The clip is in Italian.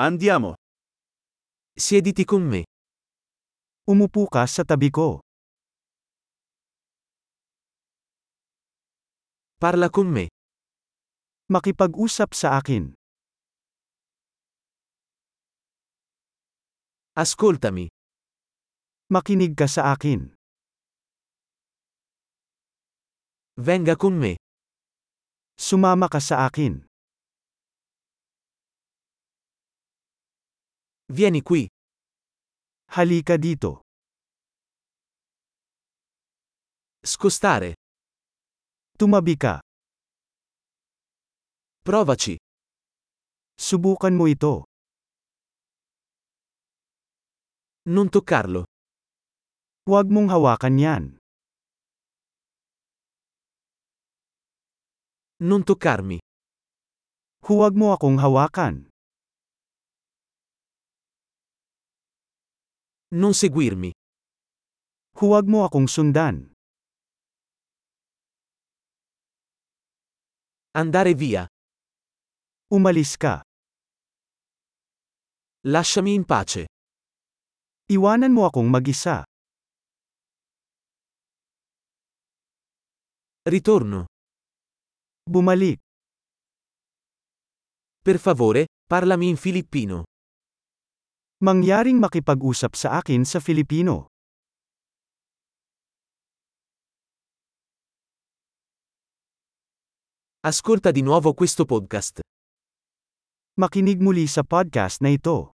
Andiamo. Siediti con me. Umupo ka sa tabi ko. Parla con me. Makipag-usap sa akin. Ascoltami. Makinig ka sa akin. Venga con me. Sumama ka sa akin. Vieni qui. Halika dito. Scostare. Tumabi ka. Provaci. Subukan mo ito. Non toccarlo. Huwag mong hawakan yan. Non toccarmi. Huwag mo akong hawakan. Non seguirmi. Huwag mo akong sundan. Andare via. Umalis ka. Lasciami in pace. Iwanan mo akong mag-isa. Ritorno. Bumalik. Per favore, parlami in filippino. Mangyaring makipag-usap sa akin sa Filipino. Ascolta di nuovo questo podcast. Makinig muli sa podcast na ito.